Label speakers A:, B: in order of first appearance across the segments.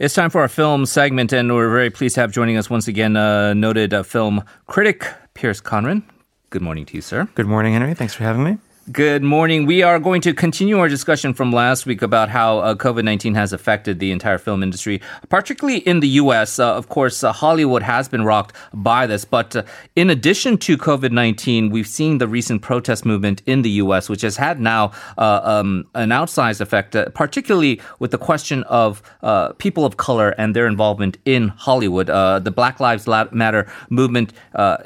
A: It's time for our film segment, and we're very pleased to have joining us once again uh, noted uh, film critic Pierce Conran. Good morning to you, sir.
B: Good morning, Henry. Thanks for having me.
A: Good morning. We are going to continue our discussion from last week about how uh, COVID 19 has affected the entire film industry, particularly in the U.S. Uh, of course, uh, Hollywood has been rocked by this. But uh, in addition to COVID 19, we've seen the recent protest movement in the U.S., which has had now uh, um, an outsized effect, uh, particularly with the question of people of color and their involvement in Hollywood. the Black Lives Matter movement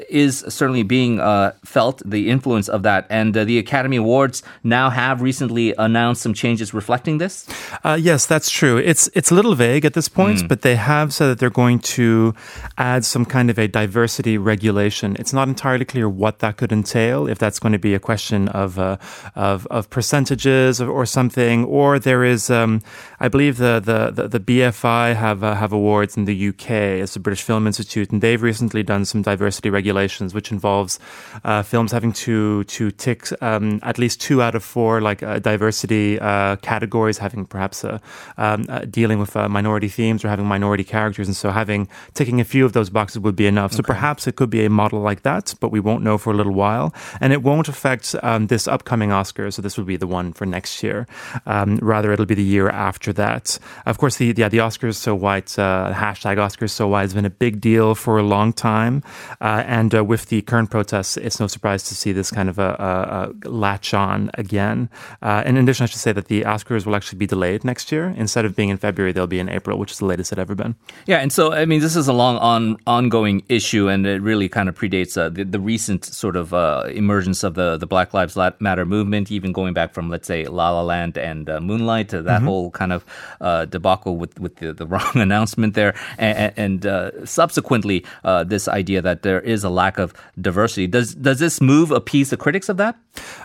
A: is certainly being felt, the influence of that. And the Academy Academy Awards now have recently announced some changes reflecting this?
B: Uh, yes, that's true. It's it's a little vague at this point, mm. but they have said that they're going to add some kind of a diversity regulation. It's not entirely clear what that could entail. If that's going to be a question of uh, of, of percentages or something, or there is, um, I believe the the the, the BFI have uh, have awards in the UK as the British Film Institute, and they've recently done some diversity regulations, which involves uh, films having to to tick um, at least two out of four like uh, diversity uh, categories, having perhaps a, um, uh, dealing with uh, minority themes or having minority characters, and so having ticking a few of those boxes would be enough. Okay. So perhaps it could be a model like that, but we won't know for a little while, and it won't affect um, this upcoming Oscar. So this would be the one for next year. Um, rather, it'll be the year after that. Of course, the yeah the Oscars so white uh, hashtag Oscars so white has been a big deal for a long time, uh, and with the current protests, it's no surprise to see this kind of a, a, a latch on again. Uh, and in addition, I should say that the Oscars will actually be delayed next year. Instead of being in February, they'll be in April, which is the latest it ever been.
A: Yeah, and so I mean, this is a long on ongoing issue, and it really kind of predates uh, the, the, recent sort of uh, emergence of the the Black Lives Matter movement, even going back from let's say La La Land and uh, Moonlight to that mm-hmm. whole kind of uh, debacle with with the, the wrong announcement there, and, and uh, subsequently this idea that there is a lack of diversity. Does does this move appease the critics of that?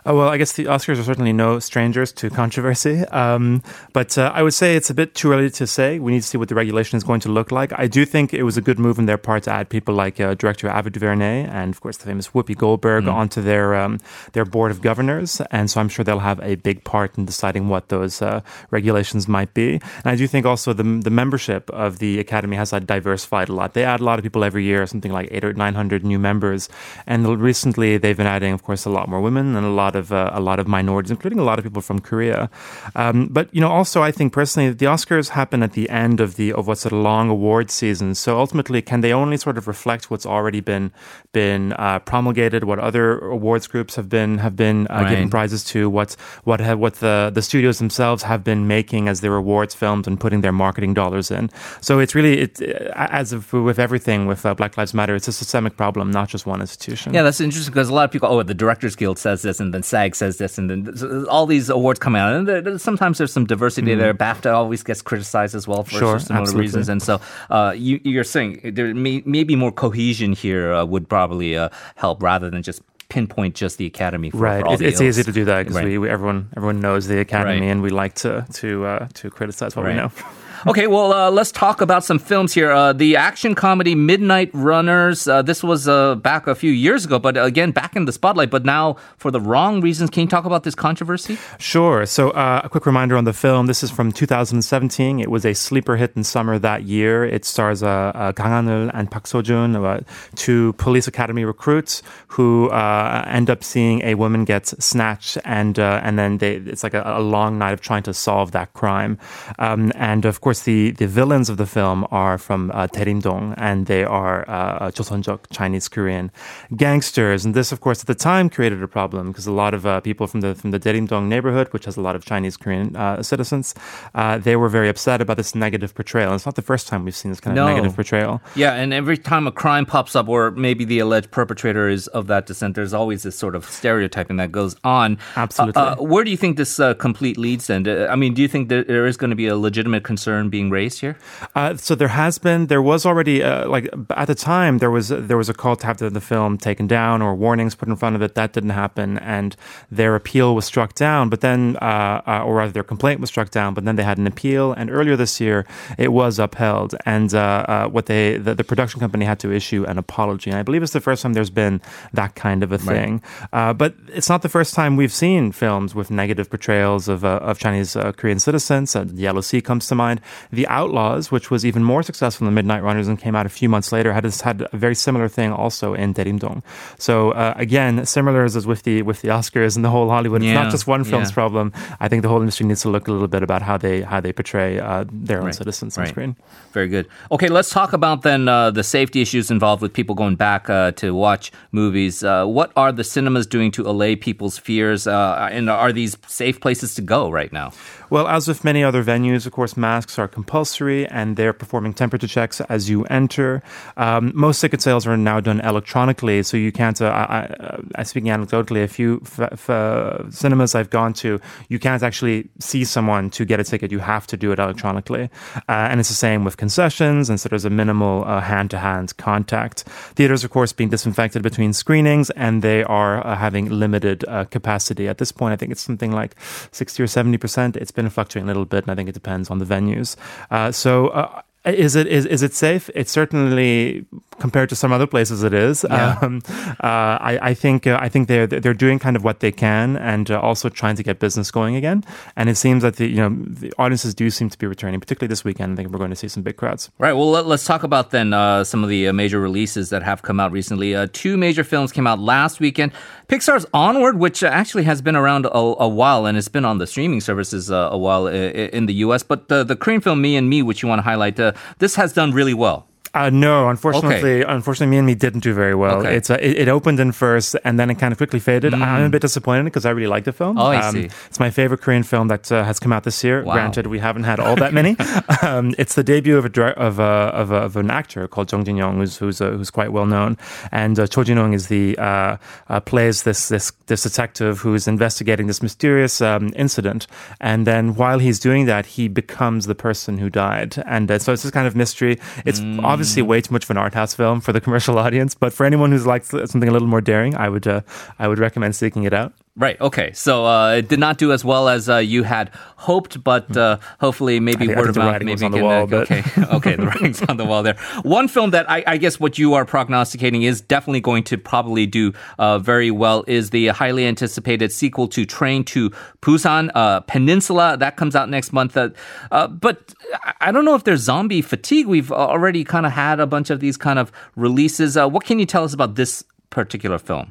B: well, I guess the Oscars are certainly no strangers to controversy. Um, but uh, I would say it's a bit too early to say. We need to see what the regulation is going to look like. I do think it was a good move on their part to add people like uh, director Ava DuVernay and, of course, the famous Whoopi Goldberg mm. onto their um, their board of governors. And so I'm sure they'll have a big part in deciding what those uh, regulations might be. And I do think also the, the membership of the Academy has uh, diversified a lot. They add a lot of people every year, something like eight or 900 new members. And recently they've been adding, of course, a lot more women and a lot of uh, a lot of minorities, including a lot of people from Korea. Um, but you know, also I think personally, the Oscars happen at the end of the of what's a long award season. So ultimately, can they only sort of reflect what's already been been uh, promulgated, what other awards groups have been have been uh, right. giving prizes to, what what have, what the the studios themselves have been making as their awards films and putting their marketing dollars in. So it's really it as of, with everything with uh, Black Lives Matter, it's a systemic problem, not just one institution.
A: Yeah, that's interesting because a lot of people, oh, the Directors Guild says this, and then SAG says this, and then all these awards come out, and there, sometimes there's some diversity mm. there. BAFTA always gets criticized as well for
B: sure,
A: similar absolutely. reasons, and so uh, you, are saying there may, maybe more cohesion here uh, would probably uh, help rather than just pinpoint just the academy. For,
B: right,
A: for
B: it, it's easy to do that because right. we, we, everyone everyone knows the academy, right. and we like to to uh, to criticize what right. we know.
A: Okay, well, uh, let's talk about some films here. Uh, the action comedy Midnight Runners. Uh, this was uh, back a few years ago, but again, back in the spotlight, but now for the wrong reasons. Can you talk about this controversy?
B: Sure. So, uh, a quick reminder on the film. This is from 2017. It was a sleeper hit in summer that year. It stars uh, Kang Ha-neul and Park Seo-joon, two police academy recruits who end up seeing a woman get snatched, and and then they, it's like a, a, long night of trying to solve that crime. Um, and of course, course, the, the villains of the film are from uh, Daerimdong, and they are uh, Joseonjok, Chinese Korean gangsters. And this, of course, at the time created a problem because a lot of uh, people from the from the Daerimdong neighborhood, which has a lot of Chinese Korean uh, citizens, uh, they were very upset about this negative portrayal. And it's not the first time we've seen this kind no. of negative portrayal.
A: Yeah, and every time a crime pops up, or maybe the alleged perpetrator is of that descent, there's always this sort of stereotyping that goes on.
B: Absolutely.
A: Uh, where do you think this complete leads? And I mean, do you think there is going to be a legitimate concern? Concern being raised here?
B: Uh, so there has been, there was already uh, like at the time there was there was a call to have the, the, film taken down or warnings put in front of it. That didn't happen, and their appeal was struck down. But then, uh, uh or rather, their complaint was struck down. But then they had an appeal, and earlier this year it was upheld. And uh, uh, what they the, the, production company had to issue an apology. And I believe it's the first time there's been that kind of a thing. Right. but it's not the first time we've seen films with negative portrayals of of Chinese Korean citizens. Yellow Sea comes to mind. The Outlaws, which was even more successful than Midnight Runners and came out a few months later, had had a very similar thing also in Daerimdong. So uh, again, similar as with the with the Oscars and the whole Hollywood. It's not just one film's
A: yeah.
B: problem. I think the whole industry needs to look a little bit about how they how they portray uh, their own
A: Right,
B: citizens on
A: right.
B: screen.
A: Very good. Okay, let's talk about then uh, the safety issues involved with people going back uh, to watch movies. Uh, what are the cinemas doing to allay people's fears? Uh, and are these safe places to go right now?
B: Well, as with many other venues, of course, masks are compulsory and they're performing temperature checks as you enter. Um, most ticket sales are now done electronically, so you can't, uh, I, I, speaking anecdotally, a few f- f- cinemas I've gone to, you can't actually see someone to get a ticket. You have to do it electronically. Uh, and it's the same with concessions, and so there's a minimal hand to hand contact. Theaters, of course, being disinfected between screenings, and they are uh, having limited uh, capacity. At this point, I think it's something like 60 or 70%. It's been fluctuating a little bit, and I think it depends on the venues. Uh, so, uh, is it is, is it safe? It's certainly compared to some other places it is.
A: Yeah.
B: Um, uh, I, I think uh, I think they're they're doing kind of what they can and uh, also trying to get business going again. And it seems that the you know the audiences do seem to be returning, particularly this weekend. I think we're going to see some big crowds.
A: Right. Well, let, us talk about then uh, some of the uh, major releases that have come out recently. Uh, two major films came out last weekend. Pixar's Onward, which actually has been around a, a while and it's been on the streaming services uh, a while in the U.S. But the the Korean film Me and Me, which you want to highlight, uh, this has done really well.
B: Uh, no, unfortunately, unfortunately, me and me didn't do very well.
A: Okay.
B: It's uh, it, it opened in first, and then it kind of quickly faded. I'm a bit disappointed because I really like the film.
A: Mm.
B: Um,
A: Oh, I see.
B: It's my favorite Korean film that uh, has come out this year.
A: Wow.
B: Granted, we haven't had all that many. um, it's the debut of a of a, of, a, of an actor called Jung Jin Young, who's who's, uh, who's quite well known, and uh, Cho Jin Woong is the uh, uh, plays this this this detective who's investigating this mysterious um, incident, and then while he's doing that, he becomes the person who died, and uh, so it's this kind of mystery. It's
A: Mm.
B: obviously way too much of an art house film for the commercial audience, but for anyone who's likes something a little more daring, I would uh, I would recommend seeking it out.
A: Right. Okay. So uh, it did not do as well as uh, you had hoped, but uh, hopefully maybe
B: think-
A: word of mouth maybe
B: on the
A: can,
B: wall
A: uh, okay. okay. The writing's on the wall there. One film that I, I guess what you are prognosticating is definitely going to probably do uh, very well is the highly anticipated sequel to Train to Busan uh, Peninsula that comes out next month. Uh, uh, but I- I don't know if there's zombie fatigue. We've already kind of had a bunch of these kind of releases. Uh, what can you tell us about this? Particular film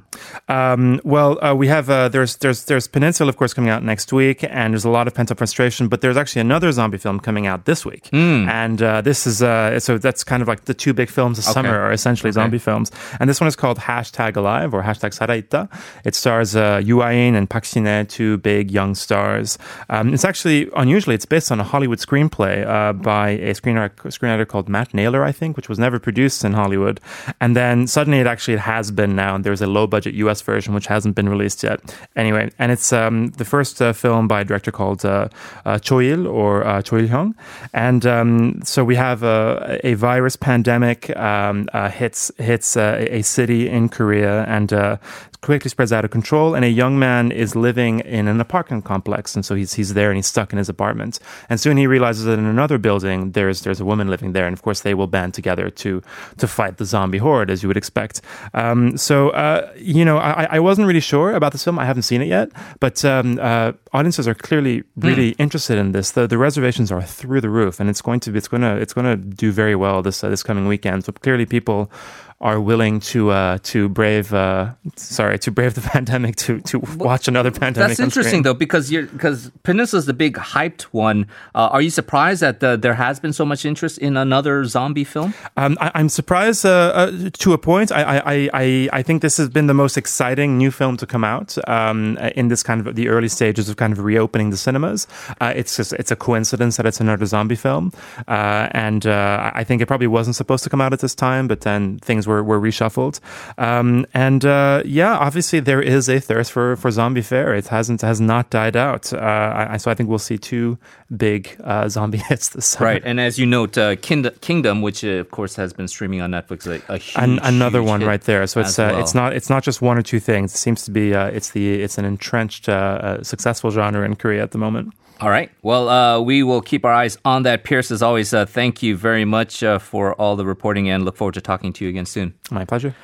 B: Um, well, uh, we have uh, there's there's there's Peninsula, of course, coming out next week, and there's a lot of pent up frustration. But there's actually another zombie film coming out this week, and uh, this is uh, so that's kind of like the two big films this
A: Okay.
B: summer are essentially
A: Okay.
B: zombie films, and this one is called Hashtag Alive or Hashtag Saraita. It stars uh, Yoo Ah-in and Park Shin-hye, two big young stars. Um, it's actually unusually it's based on a Hollywood screenplay uh, by a screenwriter, screenwriter called Matt Naylor, I think, which was never produced in Hollywood, and then suddenly it actually it has been now, and there's a low budget US version which hasn't been released yet. Anyway, and it's um, the first uh, film by a director called uh, uh, Cho Il or uh, Cho Il Hyung, and um, so we have a, a virus pandemic um, uh, hits hits uh, a city in Korea and. Quickly spreads out of control and a young man is living in an apartment complex and so he's he's there and he's stuck in his apartment. And soon he realizes that in another building there's there's a woman living there and of course they will band together to to fight the zombie horde as you would expect. Um, so uh, you know I, I wasn't really sure about this film. I haven't seen it yet but um, uh, audiences are clearly really interested in this. The, the reservations are through the roof and it's going to be it's going to it's going to do very well this uh, this coming weekend. So clearly people are willing to uh, to brave uh, sorry to brave the pandemic to to watch another pandemic.
A: That's interesting though because you're because Peninsula is the big hyped one. Uh, are you surprised that the, there has been so much interest in another zombie film?
B: Um, I, I'm surprised uh, uh, to a point. I, I, I, I think this has been the most exciting new film to come out um, in this kind of the early stages of kind of reopening the cinemas. Uh, it's just it's a coincidence that it's another zombie film, uh, and uh, I think it probably wasn't supposed to come out at this time, but then things were, were reshuffled. Um, and uh, yeah, obviously there is a thirst for, for zombie fare. It hasn't has not died out. Uh, I, so I think we'll see two big uh, zombie hits this summer.
A: Right, and as you note, uh, Kingdom, Kingdom, which uh, of course has been streaming on Netflix, a, a huge,
B: An, another
A: huge
B: one right there. So it's uh,
A: well.
B: it's not it's not just one or two things. It seems to be uh, it's the it's an entrenched uh, uh, successful genre in Korea at the moment.
A: All right. Well, uh, we will keep our eyes on that. Pierce, as always, uh, thank you very much uh, for all the reporting and look forward to talking to you again soon.
B: My pleasure.